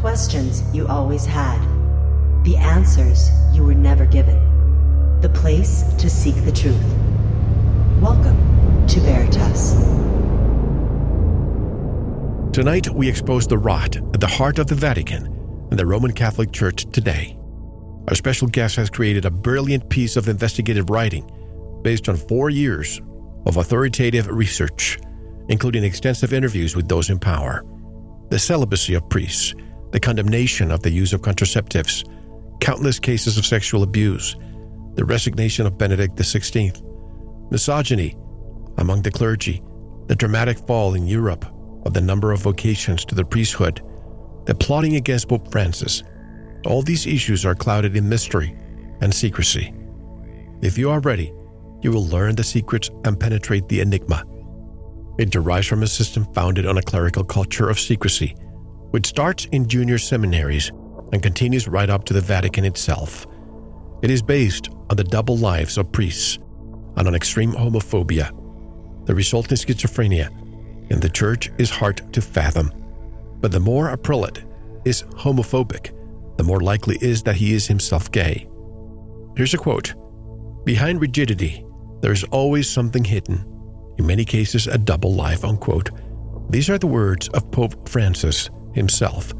Questions you always had. The answers you were never given. The place to seek the truth. Welcome to Veritas. Tonight, we expose the rot at the heart of the Vatican and the Roman Catholic Church today. Our special guest has created a brilliant piece of investigative writing based on four years of authoritative research, including extensive interviews with those in power, the celibacy of priests, the condemnation of the use of contraceptives, countless cases of sexual abuse, the resignation of Benedict XVI, misogyny among the clergy, the dramatic fall in Europe of the number of vocations to the priesthood, the plotting against Pope Francis. All these issues are clouded in mystery and secrecy. If you are ready, you will learn the secrets and penetrate the enigma. It derives from a system founded on a clerical culture of secrecy, which starts in junior seminaries and continues right up to the Vatican itself. It is based on the double lives of priests and on extreme homophobia. The result is schizophrenia and the church is hard to fathom. But the more a prelate is homophobic, the more likely is that he is himself gay. Here's a quote Behind rigidity, there is always something hidden, in many cases, a double life, unquote. These are the words of Pope Francis himself,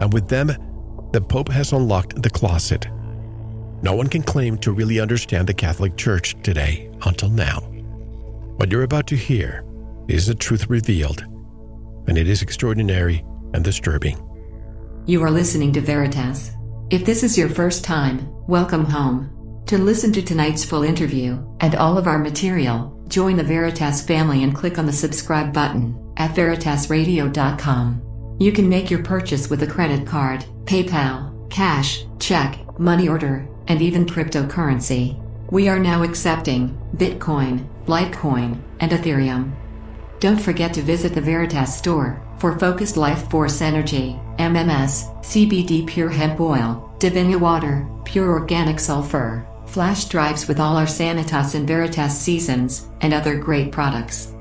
and with them, the Pope has unlocked the closet. No one can claim to really understand the Catholic Church today until now. What you're about to hear is the truth revealed, and it is extraordinary and disturbing. You are listening to Veritas. If this is your first time, welcome home. To listen to tonight's full interview and all of our material, join the Veritas family and click on the subscribe button at veritasradio.com. You can make your purchase with a credit card, PayPal, cash, check, money order, and even cryptocurrency. We are now accepting Bitcoin, Litecoin, and Ethereum. Don't forget to visit the Veritas store for focused life force energy, MMS, CBD pure hemp oil, Divinia water, pure organic sulfur, flash drives with all our Sanitas and Veritas seasons, and other great products.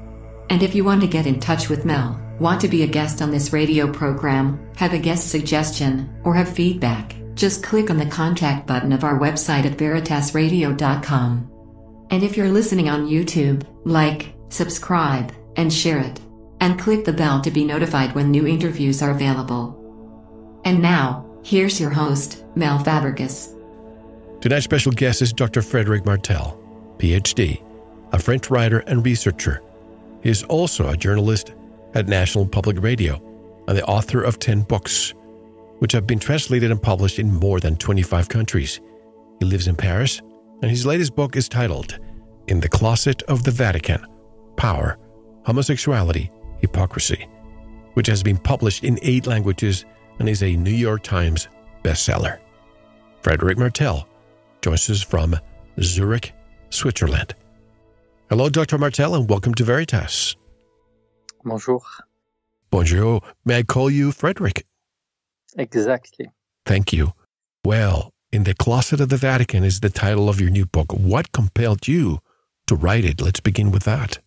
And if you want to get in touch with Mel, want to be a guest on this radio program, have a guest suggestion, or have feedback, just click on the contact button of our website at veritasradio.com. And if you're listening on YouTube, like, subscribe, and share it. And click the bell to be notified when new interviews are available. And now, here's your host, Mel Fabregas. Tonight's special guest is Dr. Frederic Martel, PhD, a French writer and researcher. He is also a journalist at National Public Radio and the author of 10 books, which have been translated and published in more than 25 countries. He lives in Paris, and his latest book is titled In the Closet of the Vatican Power Homosexuality, Hypocrisy, which has been published in eight languages and is a New York Times bestseller. Frederic Martel joins us from Zurich, Switzerland. Hello, Dr. Martel, and welcome to Veritas. Bonjour. Bonjour. May I call you Frederic? Exactly. Thank you. Well, In the Closet of the Vatican is the title of your new book. What compelled you to write it? Let's begin with that.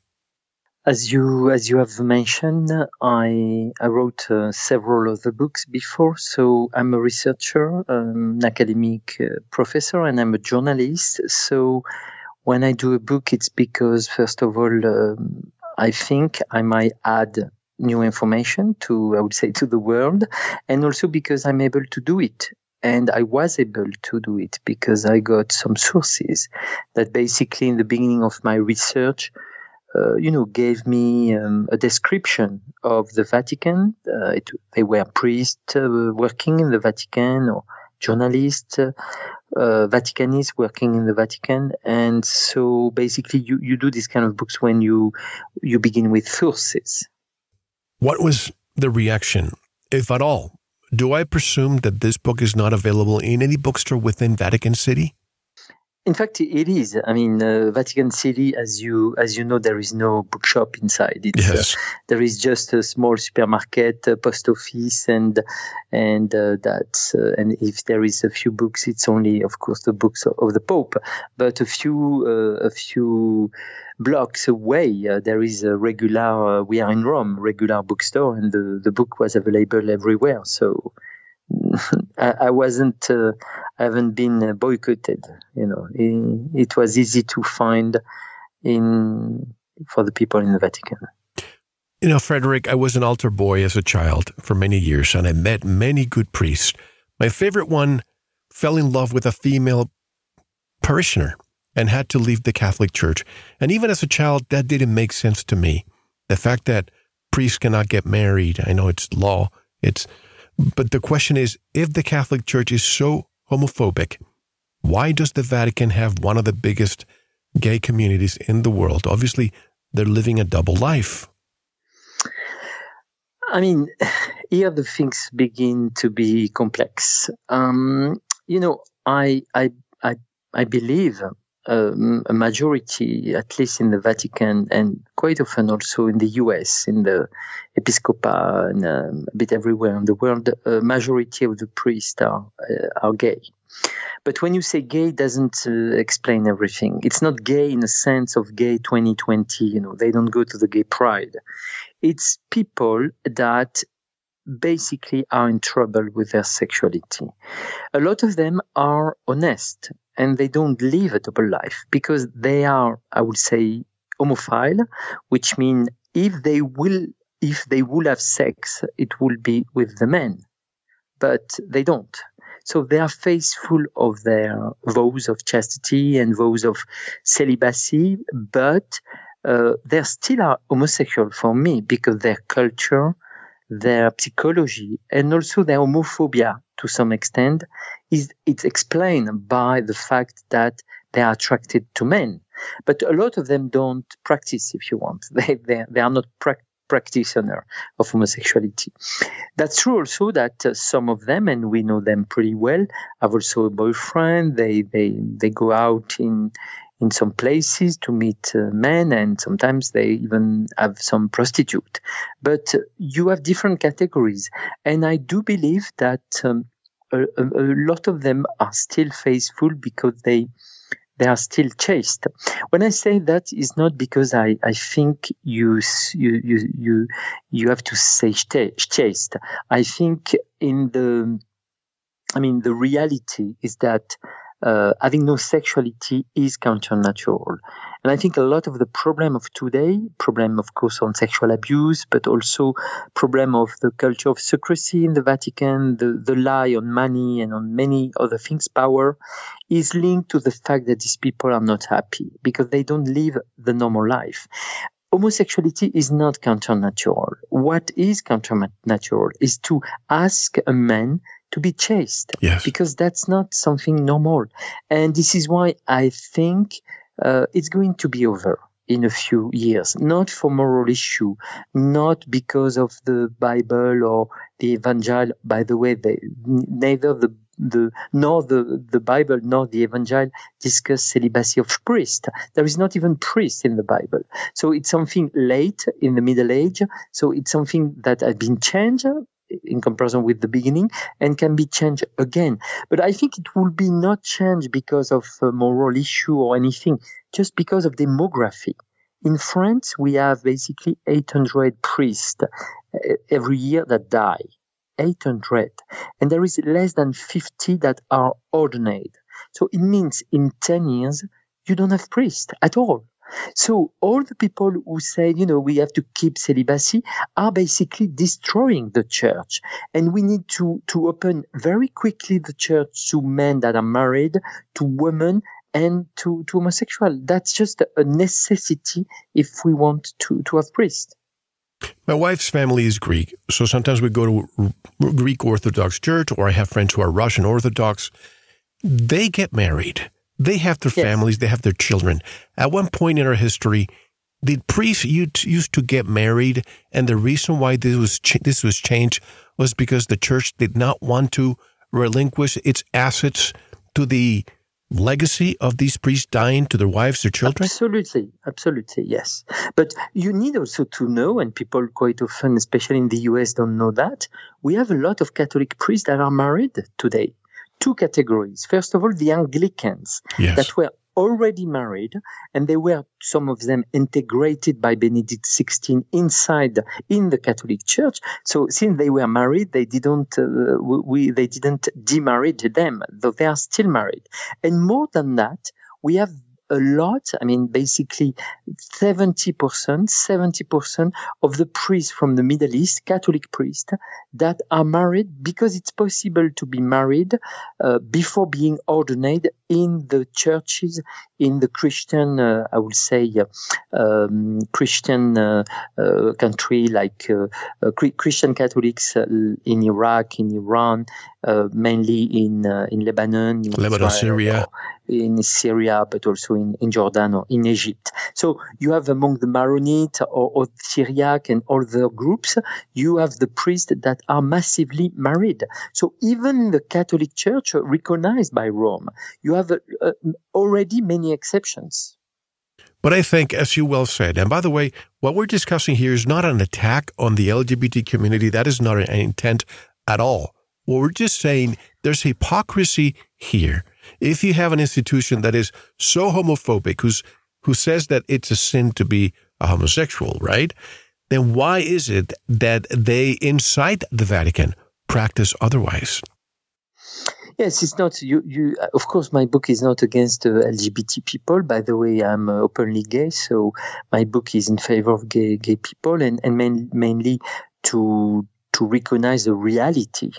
As you as you have mentioned, I I wrote uh, several of the books before. So I'm a researcher, um, an academic uh, professor, and I'm a journalist. So when I do a book, it's because first of all, um, I think I might add new information to I would say to the world, and also because I'm able to do it. And I was able to do it because I got some sources that basically in the beginning of my research uh, you know, gave me um, a description of the Vatican. Uh, it, they were priests uh, working in the Vatican or journalists, uh, uh, working in the Vatican. And so basically you, you do these kind of books when you, you begin with sources. What was the reaction, if at all? Do I presume that this book is not available in any bookstore within Vatican City? In fact, it is. I mean, uh, Vatican City, as you as you know, there is no bookshop inside. It's, Yes. uh, there is just a small supermarket, a post office, and and uh, that's uh, and if there is a few books, it's only, of course, the books of, the Pope. But a few uh, a few blocks away, uh, there is a regular. Uh, we are in Rome, regular bookstore, and the the book was available everywhere. So I, I, wasn't, uh, I haven't been boycotted. You know, it, it was easy to find in for the people in the Vatican. You know, Frederic, I was an altar boy as a child for many years, and I met many good priests. My favorite one fell in love with a female parishioner and had to leave the Catholic Church. And even as a child, that didn't make sense to me. The fact that priests cannot get married, I know it's law, it's but the question is if the Catholic Church is so homophobic, why does the Vatican have one of the biggest gay communities in the world? Obviously, they're living a double life. I mean, here the things begin to be complex. Um, you know, I, I, I, I believe um, a majority, at least in the Vatican and quite often also in the US, in the Episcopal and um, a bit everywhere in the world, a majority of the priests are, uh, are gay. But when you say gay, doesn't uh, explain everything. It's not gay in the sense of gay 2020. You know, they don't go to the gay pride. It's people that basically are in trouble with their sexuality. A lot of them are honest and they don't live a double life because they are, I would say, homophile, which means if they will, if they will have sex, it will be with the men, but they don't. So they are faithful of their vows of chastity and vows of celibacy, but uh, they still are homosexual for me because their culture, their psychology, and also their homophobia to some extent is it's explained by the fact that they are attracted to men. But a lot of them don't practice, if you want. They, they, they are not pra- practitioner of homosexuality. That's true also that uh, some of them, and we know them pretty well, have also a boyfriend. They, they, they go out in, in some places to meet uh, men and sometimes they even have some prostitute but uh, you have different categories and i do believe that um, a, a, lot of them are still faithful because they they are still chaste. When I say that, is not because I, I think you you you you you have to say chaste. I think in the I mean the reality is that uh, having no sexuality is counternatural. And I think a lot of the problem of today, problem of course on sexual abuse, but also problem of the culture of secrecy in the Vatican, the, the lie on money and on many other things, power, is linked to the fact that these people are not happy because they don't live the normal life homosexuality is not counternatural. What is counternatural is to ask a man to be chaste. Yes. Because that's not something normal. And this is why I think uh, it's going to be over in a few years, not for moral issue, not because of the Bible or the Evangel. By the way, they, neither the the nor the, the Bible nor the Evangel discuss celibacy of priest. There is not even priest in the Bible. So it's something late in the Middle Age. So it's something that has been changed in comparison with the beginning and can be changed again. But I think it will be not changed because of a moral issue or anything, just because of demography. In France, we have basically 800 priests uh, every year that die. 800. And there is less than 50 that are ordained. So it means in 10 years, you don't have priests at all. So all the people who say, you know, we have to keep celibacy are basically destroying the church. And we need to, to open very quickly the church to men that are married, to women, and to, to homosexual. That's just a necessity if we want to, to have priests. My wife's family is Greek, so sometimes we go to Greek Orthodox Church, or I have friends who are Russian Orthodox. They get married they have their yes. families, they have their children. At one point in our history, the priests used to get married, and the reason why this was this was changed was because the church did not want to relinquish its assets to the legacy of these priests dying to their wives, or children? Absolutely, absolutely, yes. But you need also to know, and people quite often, especially in the US, don't know that we have a lot of Catholic priests that are married today two categories. First of all, the Anglicans yes. that were already married, and they were some of them integrated by Benedict XVI inside in the Catholic Church. So since they were married, they didn't uh, we they didn't demarriage them, though they are still married. And more than that, we have a lot. I mean, basically 70%, 70% of the priests from the Middle East, Catholic priests, that are married because it's possible to be married uh, before being ordained in the churches, in the Christian, uh, I would say, uh, um, Christian uh, uh, country like uh, Christian Catholics in Iraq, in Iran, mainly in in Lebanon, in Lebanon, Israel, Syria, in Syria, but also in, in Jordan or in Egypt. So you have among the Maronite or, or Syriac and other groups, you have the priests that are massively married. So even the Catholic Church recognized by Rome, you have uh, already many exceptions. But I think, as you well said, and by the way, what we're discussing here is not an attack on the LGBT community. That is not an intent at all. What we're just saying, there's hypocrisy here. If you have an institution that is so homophobic, who's who says that it's a sin to be a homosexual, right? Then why is it that they inside the Vatican practice otherwise? Yes, it's not you. You of course, my book is not against uh, LGBT people. By the way, I'm uh, openly gay, so my book is in favor of gay gay people, and and main, mainly to to recognize the reality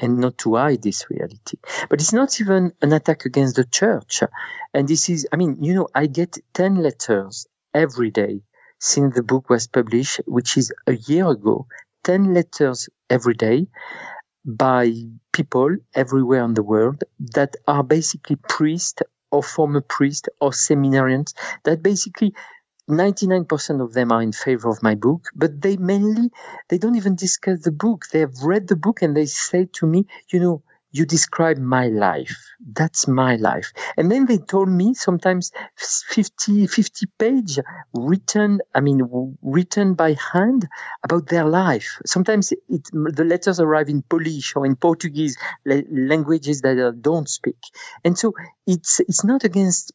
and not to hide this reality. But it's not even an attack against the church. And this is, I mean, you know, I get 10 letters every day since the book was published, which is a year ago, 10 letters every day by people everywhere in the world that are basically priests or former priests or seminarians that basically 99% of them are in favor of my book, but they mainly, they don't even discuss the book. They have read the book and they say to me, you know, you describe my life. That's my life. And then they told me sometimes 50, 50 page written, I mean, written by hand about their life. Sometimes it, the letters arrive in Polish or in Portuguese, languages that I don't speak. And so it's, it's not against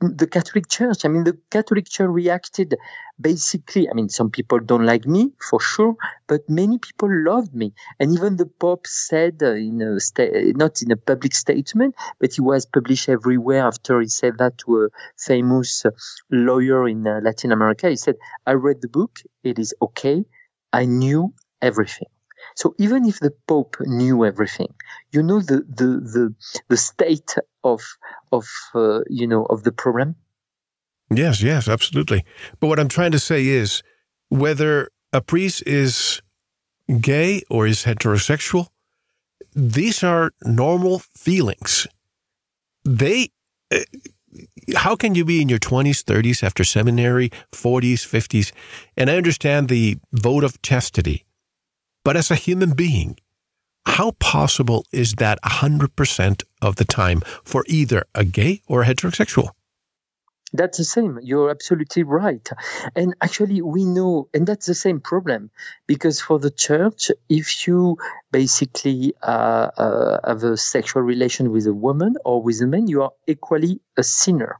the Catholic Church. I mean, the Catholic Church reacted basically. I mean, some people don't like me for sure, but many people loved me. And even the Pope said in a sta- not in a public statement, but he was published everywhere after he said that to a famous lawyer in uh, Latin America. He said, I read the book. It is okay. I knew everything. So even if the Pope knew everything, you know the the the, the state of of uh, you know of the problem. Yes, yes, absolutely. But what I'm trying to say is whether a priest is gay or is heterosexual, these are normal feelings. They uh, how can you be in your 20s, 30s after seminary, 40s, 50s? And I understand the vote of chastity. But as a human being, how possible is that 100% of the time for either a gay or a heterosexual? That's the same. You're absolutely right. And actually, we know, and that's the same problem because for the church, if you basically uh, uh, have a sexual relation with a woman or with a man, you are equally a sinner.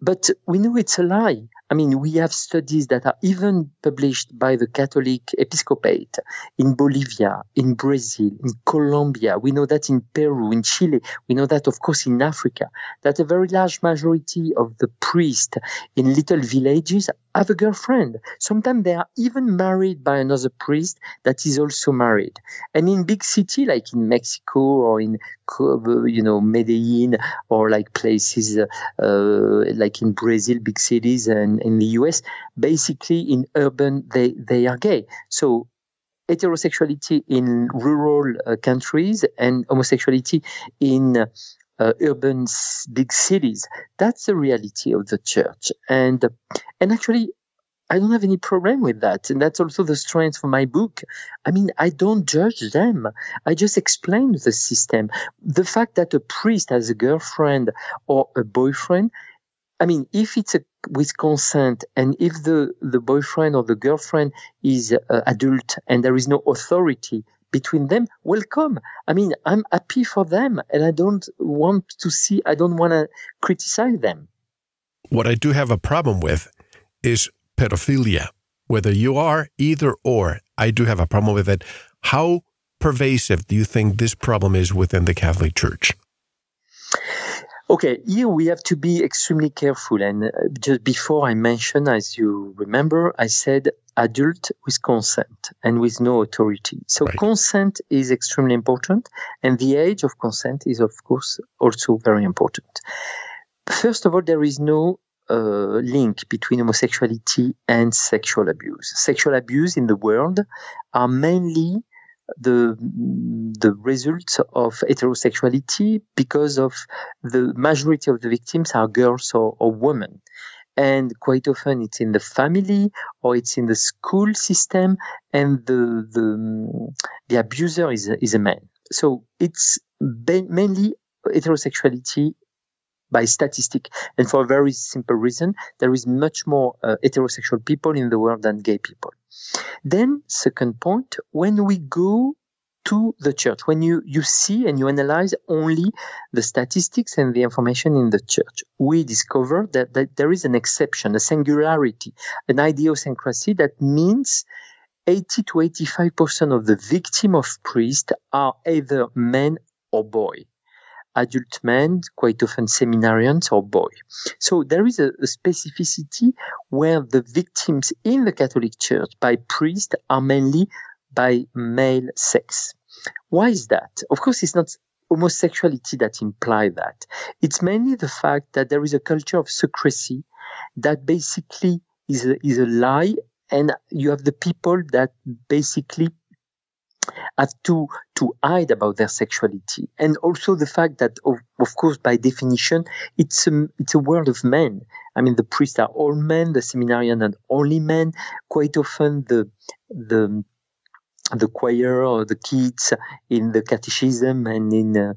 But we know it's a lie I mean, we have studies that are even published by the Catholic Episcopate in Bolivia, in Brazil, in Colombia. We know that in Peru, in Chile. We know that, of course, in Africa, that a very large majority of the priests in little villages have a girlfriend. Sometimes they are even married by another priest that is also married. And in big city, like in Mexico or in, you know, Medellin or like places, uh, like in Brazil, big cities and in the US, basically in urban, they, they are gay. So heterosexuality in rural uh, countries and homosexuality in uh, urban big cities. That's the reality of the church. And, and actually, I don't have any problem with that. And that's also the strength of my book. I mean, I don't judge them. I just explain the system. The fact that a priest has a girlfriend or a boyfriend, I mean, if it's a, with consent and if the, the boyfriend or the girlfriend is uh, adult and there is no authority between them, welcome. I mean, I'm happy for them and I don't want to see, I don't want to criticize them. What I do have a problem with is pedophilia. Whether you are either or, I do have a problem with it. How pervasive do you think this problem is within the Catholic Church? Okay, here we have to be extremely careful. And uh, just before I mentioned, as you remember, I said adult with consent and with no authority. So right. consent is extremely important. And the age of consent is, of course, also very important. First of all, there is no uh, link between homosexuality and sexual abuse. Sexual abuse in the world are mainly the the results of heterosexuality because of the majority of the victims are girls or, or women. And quite often it's in the family or it's in the school system and the the, the abuser is is a man. So it's mainly heterosexuality by statistic. And for a very simple reason, there is much more uh, heterosexual people in the world than gay people. Then, second point, when we go to the church, when you, you see and you analyze only the statistics and the information in the church, we discover that, that there is an exception, a singularity, an idiosyncrasy that means 80 to 85% of the victim of priest are either men or boy adult men, quite often seminarians or boy. So there is a, a, specificity where the victims in the Catholic Church by priests are mainly by male sex. Why is that? Of course, it's not homosexuality that imply that. It's mainly the fact that there is a culture of secrecy that basically is a, is a lie and you have the people that basically have to to hide about their sexuality, and also the fact that, of, of course, by definition, it's a it's a world of men. I mean, the priests are all men, the seminarian are only men. Quite often, the the the choir or the kids in the catechism and in uh,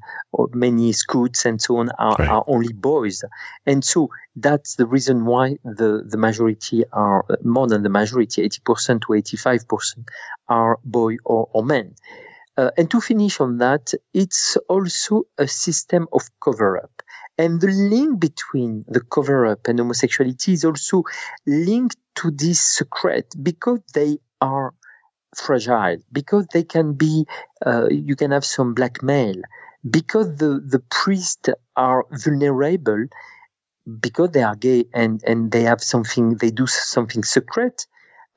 many scouts and so on are, right. are, only boys. And so that's the reason why the, the majority are more than the majority, 80% to 85% are boy or, or men. Uh, and to finish on that, it's also a system of cover up. And the link between the cover up and homosexuality is also linked to this secret because they are fragile because they can be uh, you can have some blackmail. Because the the priests are vulnerable because they are gay and and they have something they do something secret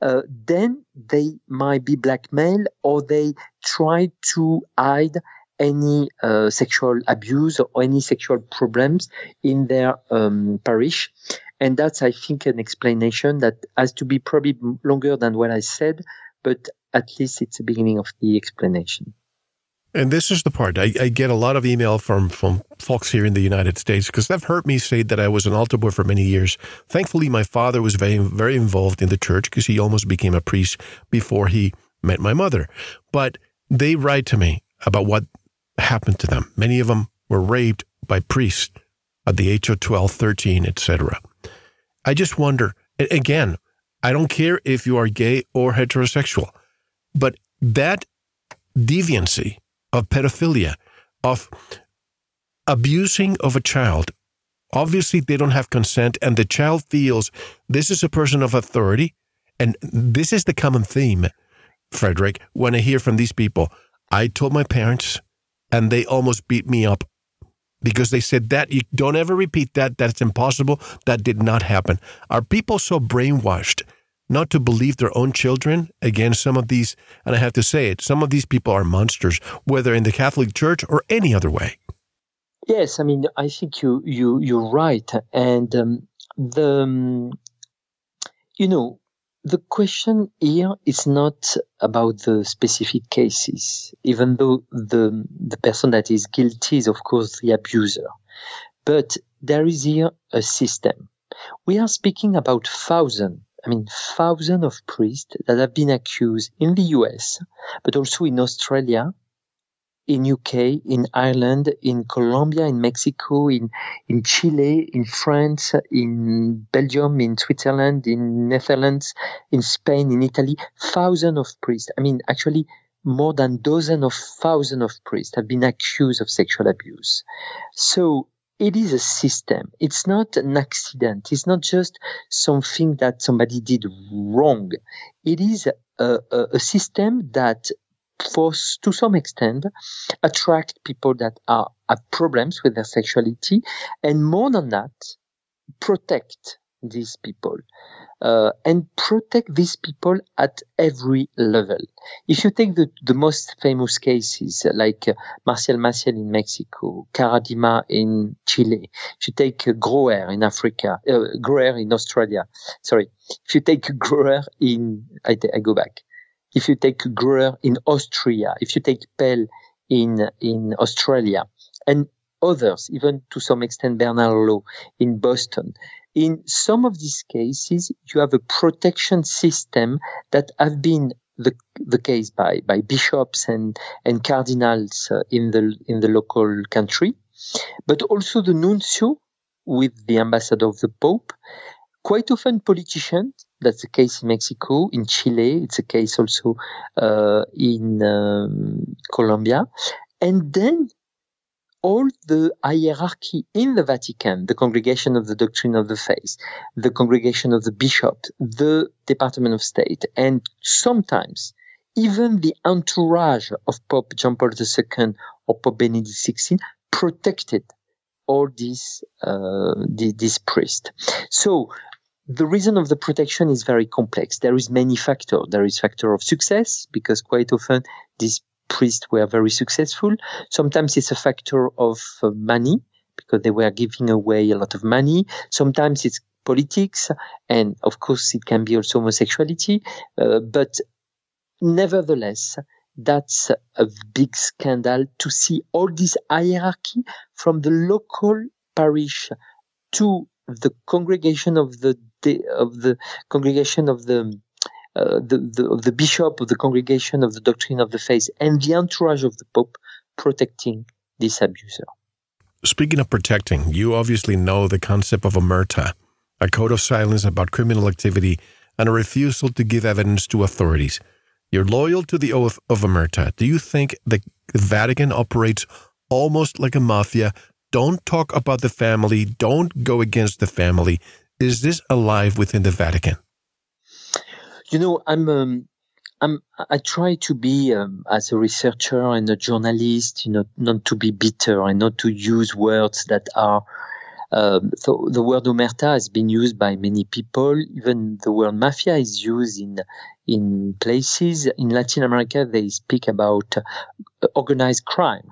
uh, then they might be blackmailed or they try to hide any uh, sexual abuse or any sexual problems in their um, parish. And that's i think an explanation that has to be probably longer than what i said but at least it's the beginning of the explanation. And this is the part I, I, get a lot of email from from folks here in the United States because they've heard me say that I was an altar boy for many years. Thankfully, my father was very very involved in the church because he almost became a priest before he met my mother. But they write to me about what happened to them. Many of them were raped by priests at the age of 12, 13, etc. I just wonder again. I don't care if you are gay or heterosexual. But that deviancy of pedophilia, of abusing of a child, obviously they don't have consent, and the child feels this is a person of authority. And this is the common theme, Frederic, when I hear from these people. I told my parents, and they almost beat me up because they said that you don't ever repeat that. That's impossible. That did not happen. Are people so brainwashed not to believe their own children. Again, some of these, and I have to say it, some of these people are monsters, whether in the Catholic Church or any other way. Yes, I mean, I think you you you're right, and um, the um, you know the question here is not about the specific cases, even though the the person that is guilty is of course the abuser, but there is here a system. We are speaking about thousands I mean, thousands of priests that have been accused in the US, but also in Australia, in UK, in Ireland, in Colombia, in Mexico, in, in Chile, in France, in Belgium, in Switzerland, in Netherlands, in Spain, in Italy, thousands of priests. I mean, actually, more than dozen of thousands of priests have been accused of sexual abuse. So it is a system. It's not an accident. It's not just something that somebody did wrong. It is a, a, a system that for to some extent attract people that are have problems with their sexuality and more than that protect these people uh, and protect these people at every level. If you take the, the most famous cases like uh, Marcial Maciel in Mexico, Karadima in Chile, if you take uh, Groer in Africa, uh, Groer in Australia, sorry, if you take Groer in, I, I go back, if you take Groer in Austria, if you take Pell in, in Australia, and others, even to some extent Bernard Law in Boston, in some of these cases, you have a protection system that have been the, the case by, by bishops and, and cardinals uh, in the, in the local country, but also the nuncio with the ambassador of the Pope, quite often politicians. That's the case in Mexico, in Chile. It's a case also uh, in um, Colombia. And then all the hierarchy in the Vatican, the Congregation of the Doctrine of the Faith, the Congregation of the Bishops, the Department of State, and sometimes even the entourage of Pope John Paul II or Pope Benedict XVI protected all these uh, these priests. So the reason of the protection is very complex. There is many factors. There is factor of success because quite often these priests were very successful. Sometimes it's a factor of uh, money because they were giving away a lot of money. Sometimes it's politics, and of course it can be also homosexuality. Uh, but nevertheless, that's a big scandal to see all this hierarchy from the local parish to the congregation of the of the congregation of the uh, the, the, the bishop of the congregation of the doctrine of the faith and the entourage of the pope protecting this abuser. Speaking of protecting, you obviously know the concept of omerta, a code of silence about criminal activity and a refusal to give evidence to authorities. You're loyal to the oath of omerta. Do you think the Vatican operates almost like a mafia? Don't talk about the family. Don't go against the family. Is this alive within the Vatican? You know, I'm um, I'm I try to be um, as a researcher and a journalist, you know, not to be bitter and not to use words that are. Um, so the word omerta has been used by many people. Even the word mafia is used in in places in Latin America. They speak about uh, organized crime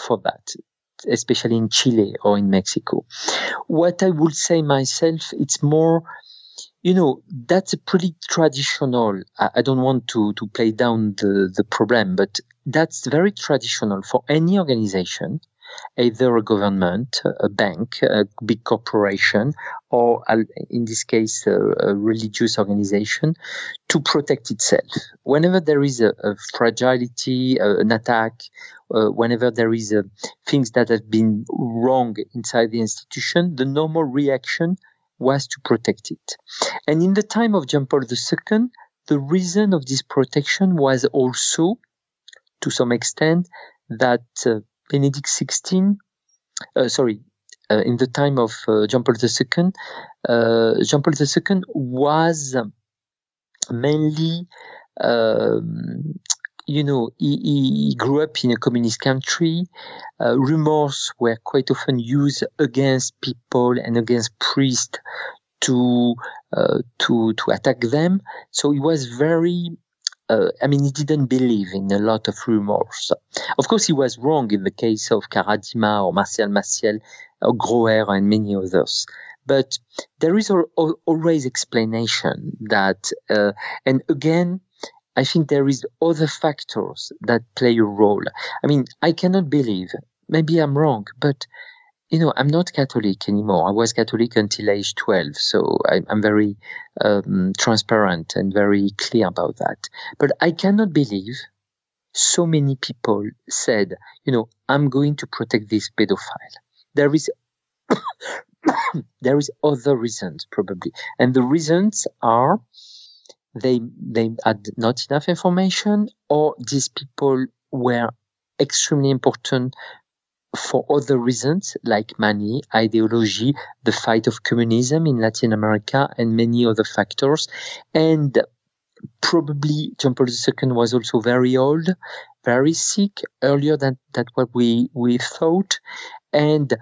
for that, especially in Chile or in Mexico. What I would say myself, it's more you know that's a pretty traditional I, don't want to to play down the the problem but that's very traditional for any organization either a government a bank a big corporation or in this case a, a religious organization to protect itself. Whenever there is a, a fragility an attack uh, whenever there is things that have been wrong inside the institution the normal reaction was to protect it. And in the time of John Paul II, the reason of this protection was also, to some extent, that uh, Benedict XVI, uh, sorry, uh, in the time of uh, John Paul II, uh, John Paul II was mainly um, you know, he, he, grew up in a communist country. Uh, rumors were quite often used against people and against priests to uh, to to attack them. So he was very. Uh, I mean, he didn't believe in a lot of rumors. Of course, he was wrong in the case of Karadima or Marcial Maciel or Groer and many others. But there is always explanation that, uh, and again, I think there is other factors that play a role. I mean, I cannot believe, maybe I'm wrong, but you know, I'm not Catholic anymore. I was Catholic until age 12, so I, am very um, transparent and very clear about that. But I cannot believe so many people said, you know, I'm going to protect this pedophile. There is there is other reasons probably, and the reasons are they they had not enough information, or these people were extremely important for other reasons like money, ideology, the fight of communism in Latin America, and many other factors. And probably John Paul II was also very old, very sick, earlier than, than what we, we thought. And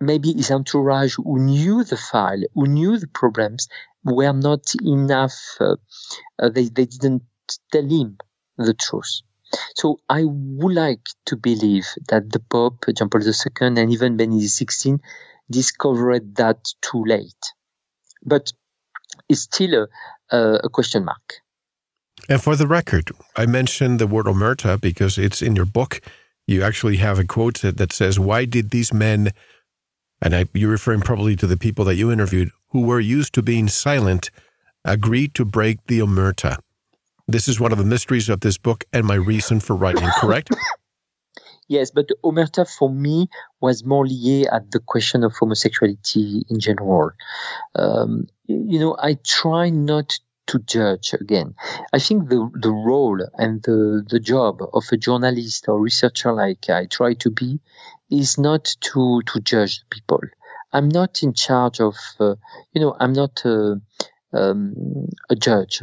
maybe his entourage who knew the file, who knew the problems, were not enough, uh, uh, they, they didn't tell him the truth. So I would like to believe that the Pope, John Paul II, and even Benedict XVI discovered that too late. But it's still a, a question mark. And for the record, I mentioned the word omerta because it's in your book. You actually have a quote that, that says, Why did these men, and I, you're referring probably to the people that you interviewed, who were used to being silent, agree to break the omerta? This is one of the mysteries of this book and my reason for writing, correct? yes, but the omerta for me was more lié at the question of homosexuality in general. Um, you know, I try not to judge again. I think the, the role and the, the job of a journalist or researcher like I try to be is not to, to judge people. I'm not in charge of, uh, you know, I'm not a, um, a judge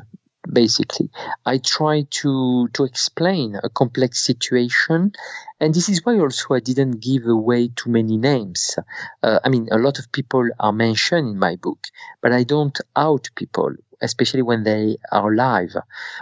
basically. I try to to explain a complex situation, and this is why also I didn't give away too many names. Uh, I mean, a lot of people are mentioned in my book, but I don't out people especially when they are alive.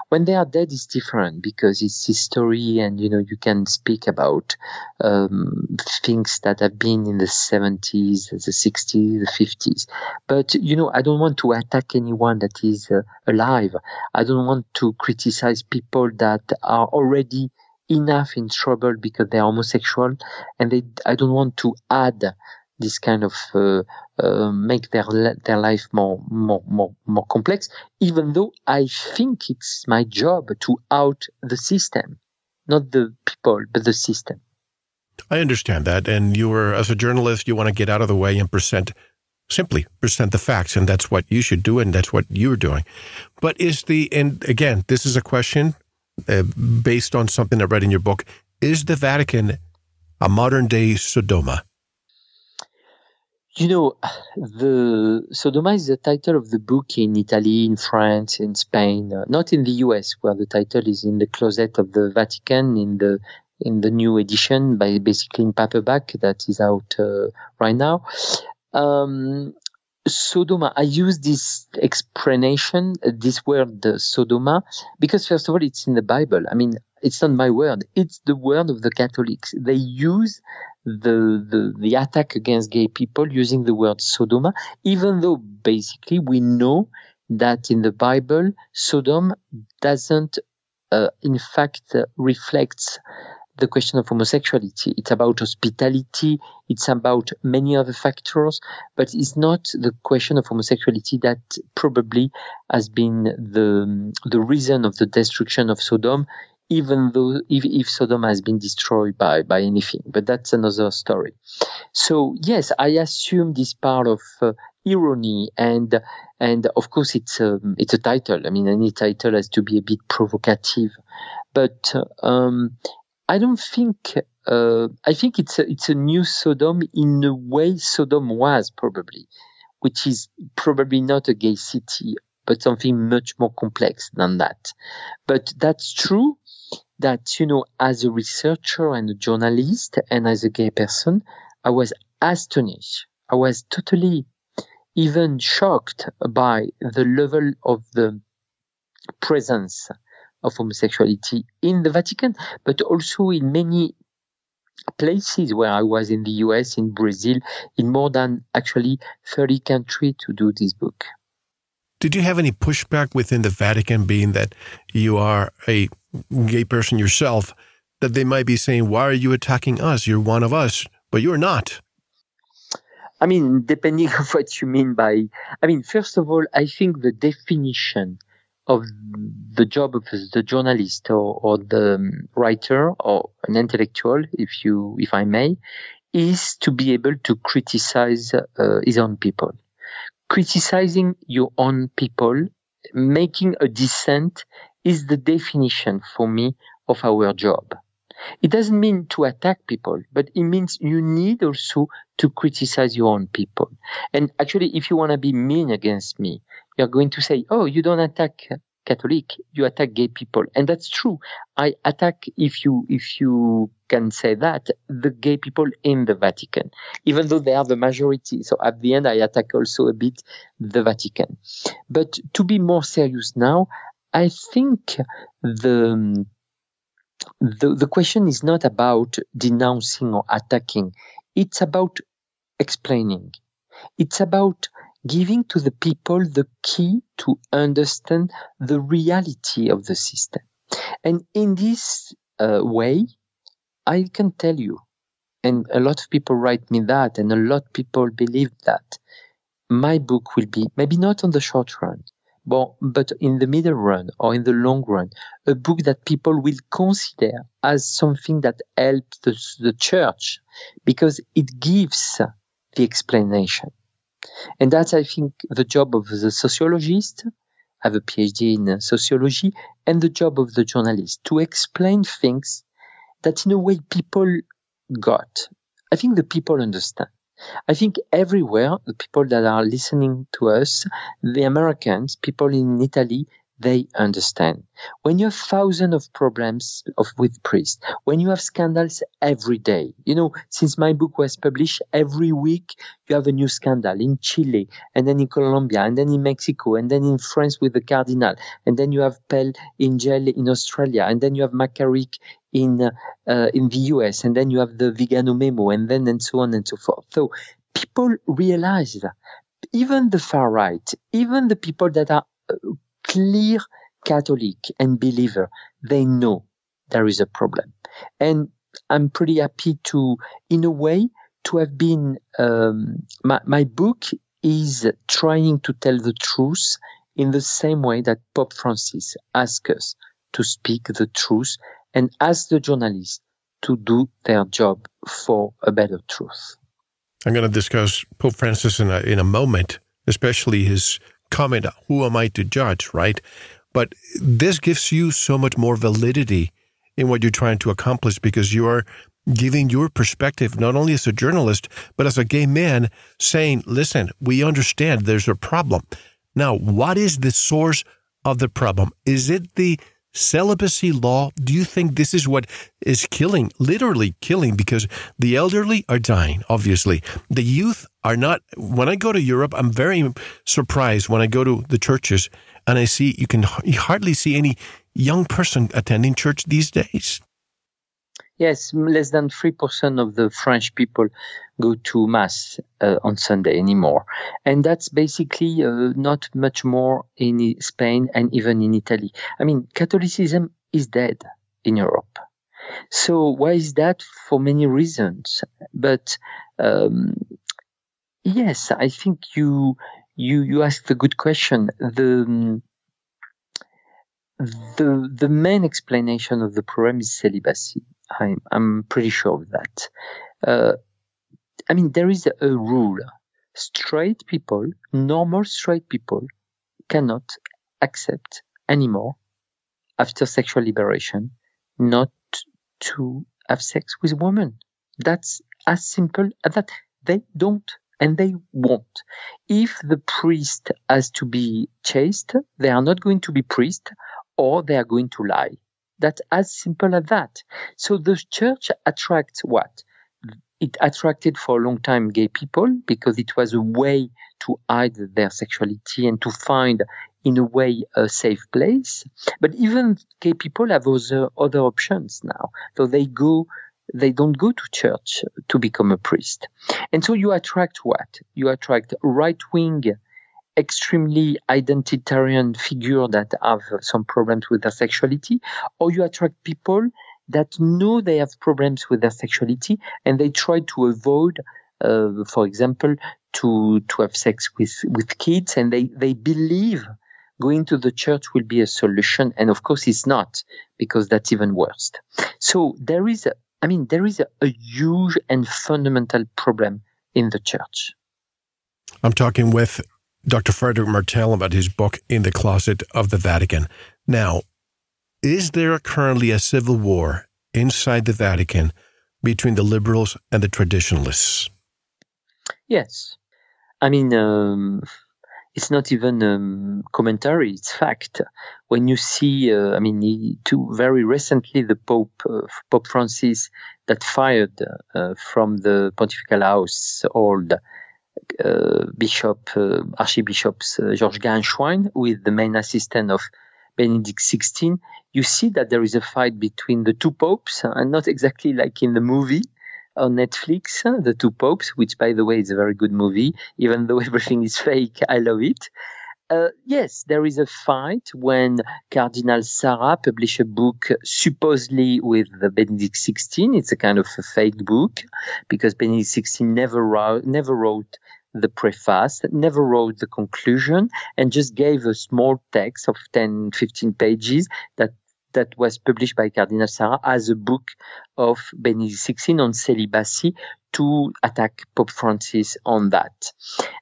When they are dead, it's different because it's history, and you know you can speak about um, things that have been in the 70s, the 60s, the 50s. But you know, I don't want to attack anyone that is uh, alive. I don't want to criticize people that are already enough in trouble because they're homosexual, and they, I don't want to add this kind of uh, uh, make their their life more more more more complex. Even though I think it's my job to out the system, not the people, but the system. I understand that, and you are as a journalist, you want to get out of the way and present simply present the facts, and that's what you should do, and that's what you're doing. But is the and again, this is a question uh, based on something I read in your book: Is the Vatican a modern day Sodoma? You know, the Sodoma is the title of the book in Italy, in France, in Spain, uh, not in the US, where the title is in the closet of the Vatican in the in the new edition, by basically in paperback that is out uh, right now. Um, Sodoma, I use this explanation, this word uh, Sodoma, because first of all, it's in the Bible. I mean, it's not my word; it's the word of the Catholics. They use the, the, the attack against gay people using the word Sodoma, even though basically we know that in the Bible, Sodom doesn't, uh, in fact, uh, reflects the question of homosexuality. It's about hospitality. It's about many other factors, but it's not the question of homosexuality that probably has been the, the reason of the destruction of Sodom even though if, if Sodom has been destroyed by, by anything, but that's another story. So yes, I assume this part of uh, irony and and of course it's a um, it's a title. I mean, any title has to be a bit provocative, but um, I don't think. Uh, I think it's a, it's a new Sodom in a way Sodom was probably, which is probably not a gay city, but something much more complex than that. But that's true that, you know, as a researcher and a journalist and as a gay person, I was astonished. I was totally even shocked by the level of the presence of homosexuality in the Vatican, but also in many places where I was in the US, in Brazil, in more than actually 30 countries to do this book. Did you have any pushback within the Vatican, being that you are a gay person yourself, that they might be saying, Why are you attacking us? You're one of us, but you're not? I mean, depending on what you mean by, I mean, first of all, I think the definition of the job of the journalist or, or the writer or an intellectual, if you, if I may, is to be able to criticize uh, his own people criticizing your own people making a dissent is the definition for me of our job. It doesn't mean to attack people, but it means you need also to criticize your own people. And actually, if you want to be mean against me, you're going to say, Oh, you don't attack Catholic, you attack gay people. And that's true. I attack, if you, if you can say that, the gay people in the Vatican, even though they are the majority. So at the end, I attack also a bit the Vatican. But to be more serious now, I think the, the, the question is not about denouncing or attacking. It's about explaining. It's about giving to the people the key to understand the reality of the system. And in this uh, way, I can tell you, and a lot of people write me that, and a lot of people believe that my book will be maybe not on the short run, but, but in the middle run or in the long run, a book that people will consider as something that helps the, the church because it gives the explanation. And that's, I think, the job of the sociologist, I have a PhD in uh, sociology, and the job of the journalist to explain things that in a way people got. I think the people understand. I think everywhere, the people that are listening to us, the Americans, people in Italy, they understand. When you have thousands of problems of, with priests, when you have scandals every day, you know, since my book was published, every week you have a new scandal in Chile, and then in Colombia, and then in Mexico, and then in France with the cardinal, and then you have Pell in jail in Australia, and then you have McCarrick in uh, in the US, and then you have the Vigano memo, and then and so on and so forth. So people realize that even the far right, even the people that are uh, clear Catholic and believer, they know there is a problem, and I'm pretty happy to, in a way, to have been um, my, my book is trying to tell the truth in the same way that Pope Francis asked us to speak the truth and ask the journalists to do their job for a better truth. I'm going to discuss Pope Francis in a, in a moment, especially his comment, Who am I to judge, right? But this gives you so much more validity in what you're trying to accomplish because you are giving your perspective, not only as a journalist, but as a gay man, saying, listen, we understand there's a problem. Now, what is the source of the problem? Is it the celibacy law, do you think this is what is killing, literally killing, because the elderly are dying, obviously. The youth are not. When I go to Europe, I'm very surprised when I go to the churches and I see you can you hardly see any young person attending church these days. Yes, less than 3% of the French people go to Mass uh, on Sunday anymore. And that's basically uh, not much more in Spain and even in Italy. I mean, Catholicism is dead in Europe. So why is that? For many reasons. But um, yes, I think you you you asked a good question. The um, the the main explanation of the problem is celibacy. I'm, I'm pretty sure of that. Uh, I mean, there is a rule. Straight people, normal straight people, cannot accept anymore, after sexual liberation, not to have sex with women. That's as simple as that. They don't and they won't. If the priest has to be chaste, they are not going to be priest or they are going to lie. That's as simple as that. So the church attracts what? It attracted for a long time gay people because it was a way to hide their sexuality and to find, in a way, a safe place. But even gay people have other, other options now. So they go they don't go to church to become a priest. And so you attract what? You attract right wing extremely identitarian figure that have some problems with their sexuality, or you attract people that know they have problems with their sexuality and they try to avoid, uh, for example, to to have sex with with kids, and they they believe going to the church will be a solution, and of course it's not because that's even worse. So there is, a, I mean, there is a, a huge and fundamental problem in the church. I'm talking with Dr. Frederic Martel about his book In the Closet of the Vatican. Now, is there currently a civil war inside the Vatican between the liberals and the traditionalists? Yes. I mean, um, it's not even um, commentary; it's fact. When you see, uh, I mean, too very recently, the Pope, uh, Pope Francis, that fired uh, from the pontifical house uh, Bishop, uh, Archbishops uh, George Gänswein, with the main assistant of Benedict XVI, you see that there is a fight between the two popes, and not exactly like in the movie on Netflix, The Two Popes, which, by the way, is a very good movie, even though everything is fake. I love it. Uh, yes, there is a fight when Cardinal Sarah published a book supposedly with Benedict XVI. It's a kind of a fake book because Benedict XVI never wrote, never wrote the preface, never wrote the conclusion, and just gave a small text of 10, 15 pages that that was published by Cardinal Sarah as a book of Benedict XVI on celibacy to attack Pope Francis on that.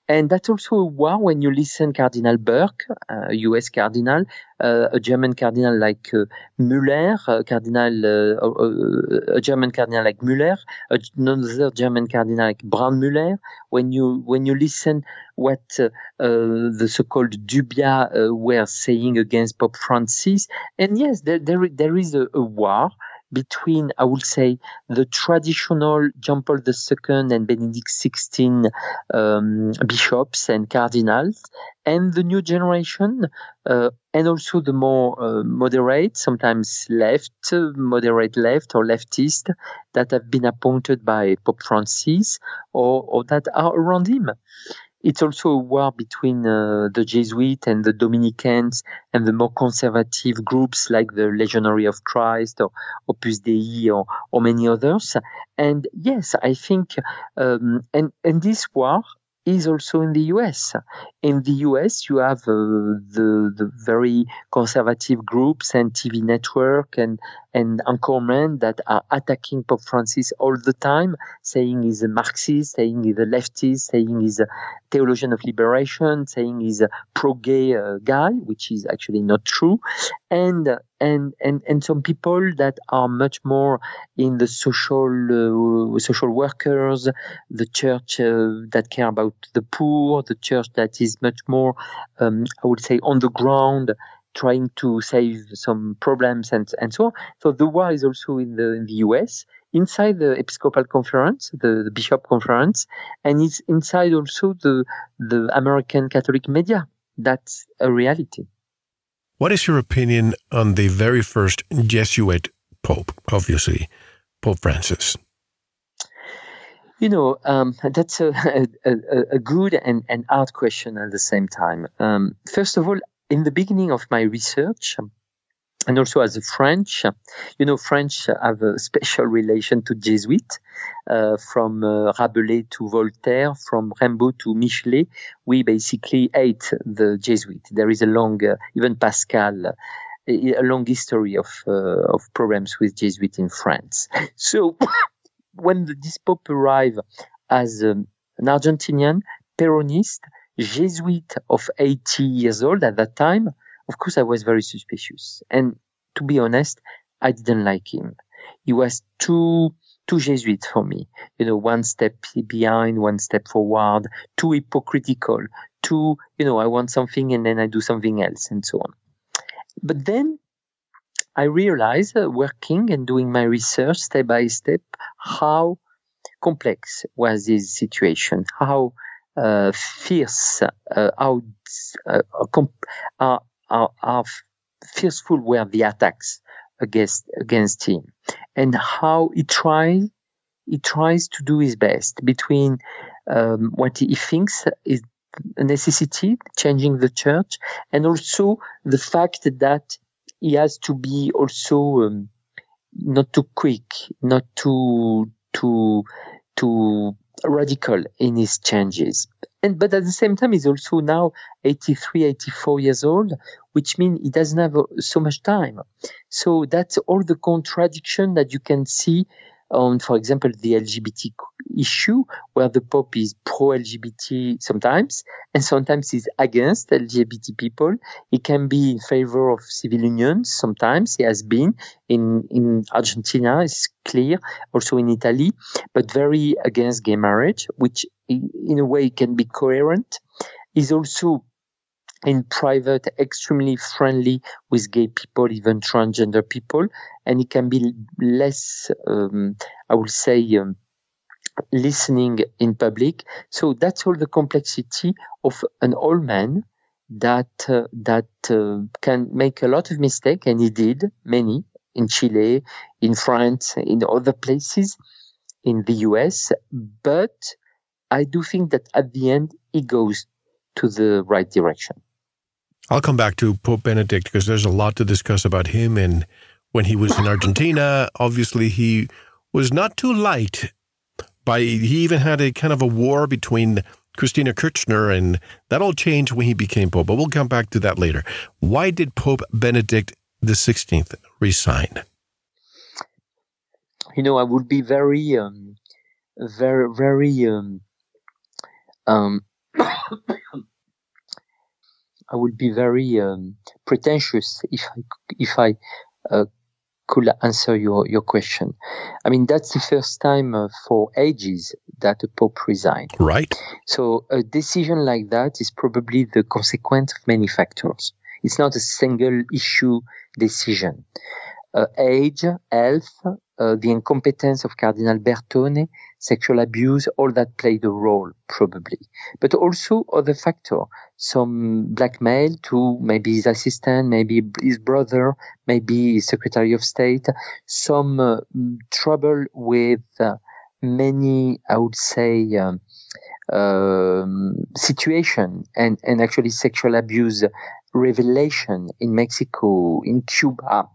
And that's also a war when you listen Cardinal Burke, a US cardinal, uh, a German cardinal like uh, Müller, a cardinal, uh, uh, a German cardinal like Müller, another German cardinal like Brandmüller. When you when you listen what uh, uh, the so-called Dubia were saying against Pope Francis, and yes, there there, there is a, a war between, I would say, the traditional John Paul II and Benedict XVI um, bishops and cardinals, and the new generation, uh, and also the more uh, moderate, sometimes left, moderate left or leftist, that have been appointed by Pope Francis or, or that are around him it's also a war between uh, the Jesuits and the Dominicans and the more conservative groups like the Legionary of Christ or Opus Dei or, or many others. And yes, I think, um, and, and this war is also in the US. In the US, you have uh, the, the very conservative groups and TV network and, and anchormen that are attacking Pope Francis all the time, saying he's a Marxist, saying he's a leftist, saying he's a theologian of liberation, saying he's a pro-gay uh, guy, which is actually not true. And and and and some people that are much more in the social uh, social workers, the church uh, that care about the poor, the church that is much more, um, I would say, on the ground, trying to save some problems and and so on. So the war is also in the in the U.S. inside the Episcopal Conference, the, the Bishop Conference, and it's inside also the the American Catholic media. That's a reality. What is your opinion on the very first Jesuit Pope, obviously, Pope Francis? You know, um, that's a, a, a, good and, and hard question at the same time. Um, first of all, in the beginning of my research, and also as a French, you know, French have a special relation to Jesuit, uh, from uh, Rabelais to Voltaire, from Rimbaud to Michelet. We basically hate the Jesuit. There is a long, uh, even Pascal, a long history of uh, of problems with Jesuit in France. So when the, this Pope arrived as um, an Argentinian Peronist, Jesuit of 80 years old at that time, of course, I was very suspicious. And to be honest, I didn't like him. He was too, too Jesuit for me. You know, one step behind, one step forward, too hypocritical, too, you know, I want something and then I do something else and so on. But then I realized, uh, working and doing my research step by step, how complex was his situation, how uh, fierce, uh, how, uh, how, how, how fearful were the attacks against against him, and how he tries he tries to do his best between um, what he thinks is a necessity, changing the church, and also the fact that he has to be also um, not too quick, not too too too radical in his changes. And but at the same time, he's also now 83, 84 years old, which means he doesn't have uh, so much time. So that's all the contradiction that you can see on, for example, the LGBT issue, where the Pope is pro-LGBT sometimes, and sometimes he's against LGBT people. He can be in favor of civil unions sometimes. He has been in in Argentina. It's clear, also in Italy, but very against gay marriage, which in a way can be coherent. He's also in private extremely friendly with gay people, even transgender people, and it can be less, um, I would say, um, listening in public. So that's all the complexity of an old man that uh, that uh, can make a lot of mistake, and he did many in Chile, in France, in other places, in the US. But I do think that at the end he goes to the right direction. I'll come back to Pope Benedict because there's a lot to discuss about him. And when he was in Argentina, obviously he was not too light. By he even had a kind of a war between Cristina Kirchner, and that all changed when he became Pope. But we'll come back to that later. Why did Pope Benedict the Sixteenth resign? You know, I would be very, um, very, very um, um, I would be very um, pretentious if I if I uh, could answer your your question. I mean, that's the first time uh, for ages that a pope resigned. Right. So a decision like that is probably the consequence of many factors. It's not a single issue decision. Uh, age, health, uh, the incompetence of Cardinal Bertone, sexual abuse, all that played a role probably. But also other factor, some blackmail to maybe his assistant, maybe his brother, maybe his Secretary of State, some uh, trouble with uh, many, I would say, um, um, situation and, and actually sexual abuse revelation in Mexico, in Cuba,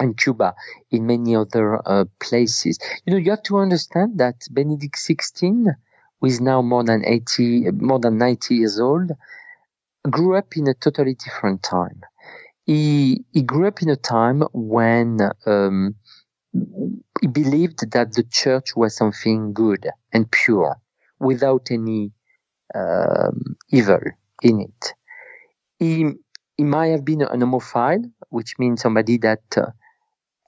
in Cuba, in many other uh, places. You know, you have to understand that Benedict XVI, who is now more than 80, more than 90 years old, grew up in a totally different time. He, he grew up in a time when um, he believed that the church was something good and pure without any um, evil in it. He, he might have been an homophile, which means somebody that uh,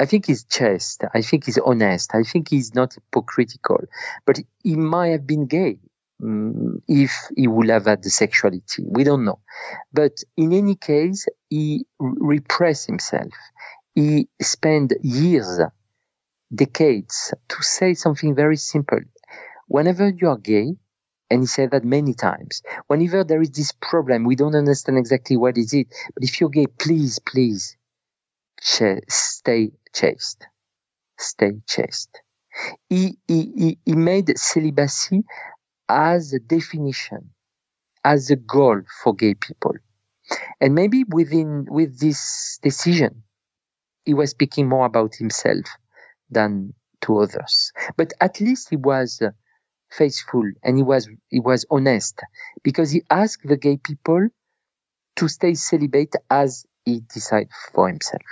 I think he's chaste. I think he's honest. I think he's not hypocritical. But he might have been gay um, if he would have had the sexuality. We don't know. But in any case, he repressed himself. He spent years, decades to say something very simple. Whenever you are gay, and he said that many times, whenever there is this problem, we don't understand exactly what is it, but if you're gay, please, please, stay chaste. Stay chaste. He, he, he made celibacy as a definition, as a goal for gay people. And maybe within, with this decision, he was speaking more about himself than to others. But at least he was uh, faithful and he was, he was honest because he asked the gay people to stay celibate as he decided for himself.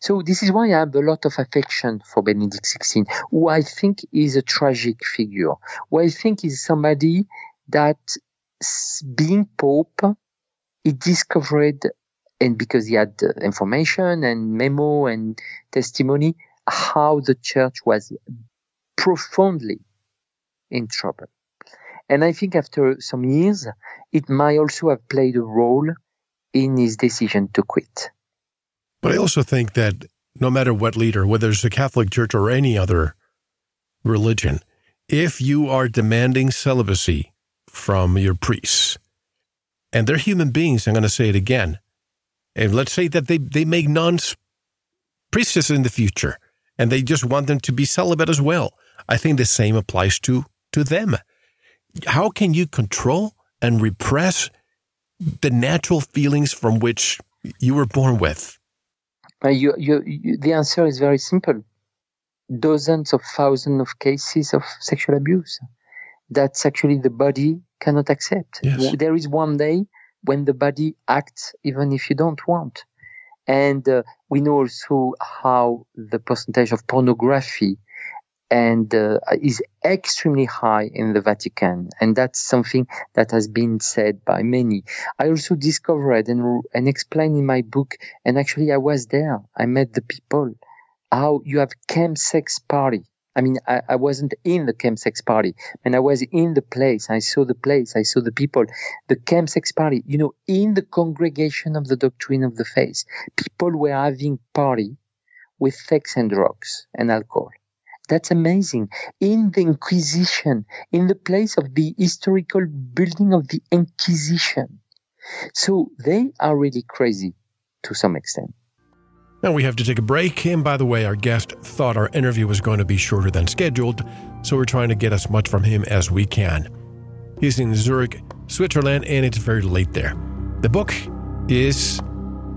So this is why I have a lot of affection for Benedict XVI, who I think is a tragic figure, who I think is somebody that being Pope, he discovered, and because he had uh, information and memo and testimony, how the church was profoundly in trouble. And I think after some years, it might also have played a role in his decision to quit. But I also think that no matter what leader, whether it's the Catholic Church or any other religion, if you are demanding celibacy from your priests, and they're human beings, I'm going to say it again, and let's say that they, they make nuns priestesses in the future, and they just want them to be celibate as well. I think the same applies to, to them. How can you control and repress the natural feelings from which you were born with? Uh, you, you, you, the answer is very simple. Dozens of thousands of cases of sexual abuse that actually the body cannot accept. Yes. There is one day when the body acts even if you don't want. And uh, we know also how the percentage of pornography and uh, is extremely high in the Vatican. And that's something that has been said by many. I also discovered and, and explained in my book, and actually I was there. I met the people, how you have chemsex party. I mean, I, I wasn't in the chemsex party, and I was in the place. I saw the place. I saw the people. The chemsex party, you know, in the congregation of the doctrine of the faith, people were having party with sex and drugs and alcohol. That's amazing. In the Inquisition, in the place of the historical building of the Inquisition. So they are really crazy to some extent. Now we have to take a break. And by the way, our guest thought our interview was going to be shorter than scheduled, so we're trying to get as much from him as we can. He's in Zurich, Switzerland, and it's very late there. The book is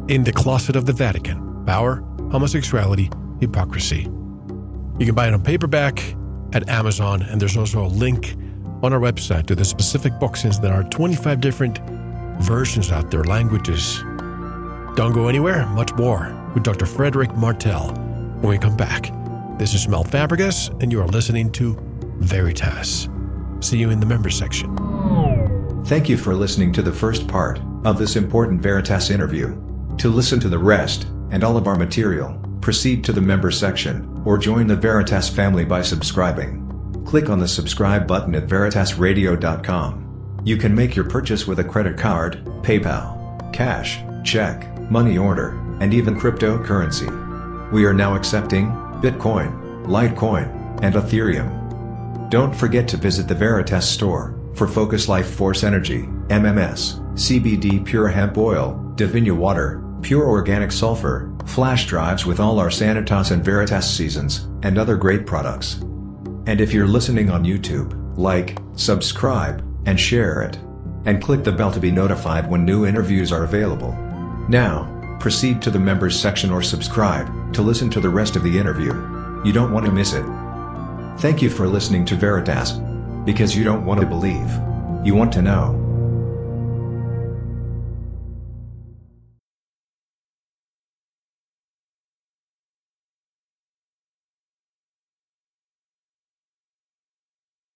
In the Closet of the Vatican Power, Homosexuality, Hypocrisy. You can buy it on paperback at Amazon, and there's also a link on our website to the specific book since there are 25 different versions out there, languages. Don't go anywhere, much more with Dr. Frederic Martel when we come back. This is Mel Fabregas, and you are listening to Veritas. See you in the members section. Thank you for listening to the first part of this important Veritas interview. To listen to the rest and all of our material, proceed to the member section or join the Veritas family by subscribing. Click on the subscribe button at veritasradio.com. You can make your purchase with a credit card, PayPal, cash, check, money order, and even cryptocurrency. We are now accepting Bitcoin, Litecoin, and Ethereum. Don't forget to visit the Veritas store for Focus Life Force Energy, MMS, CBD Pure Hemp Oil, Divinia Water, Pure Organic Sulfur, flash drives with all our Sanitas and Veritas seasons, and other great products. And if you're listening on YouTube, like, subscribe, and share it. And click the bell to be notified when new interviews are available. Now, proceed to the members section or subscribe to listen to the rest of the interview. You don't want to miss it. Thank you for listening to Veritas. Because you don't want to believe. You want to know.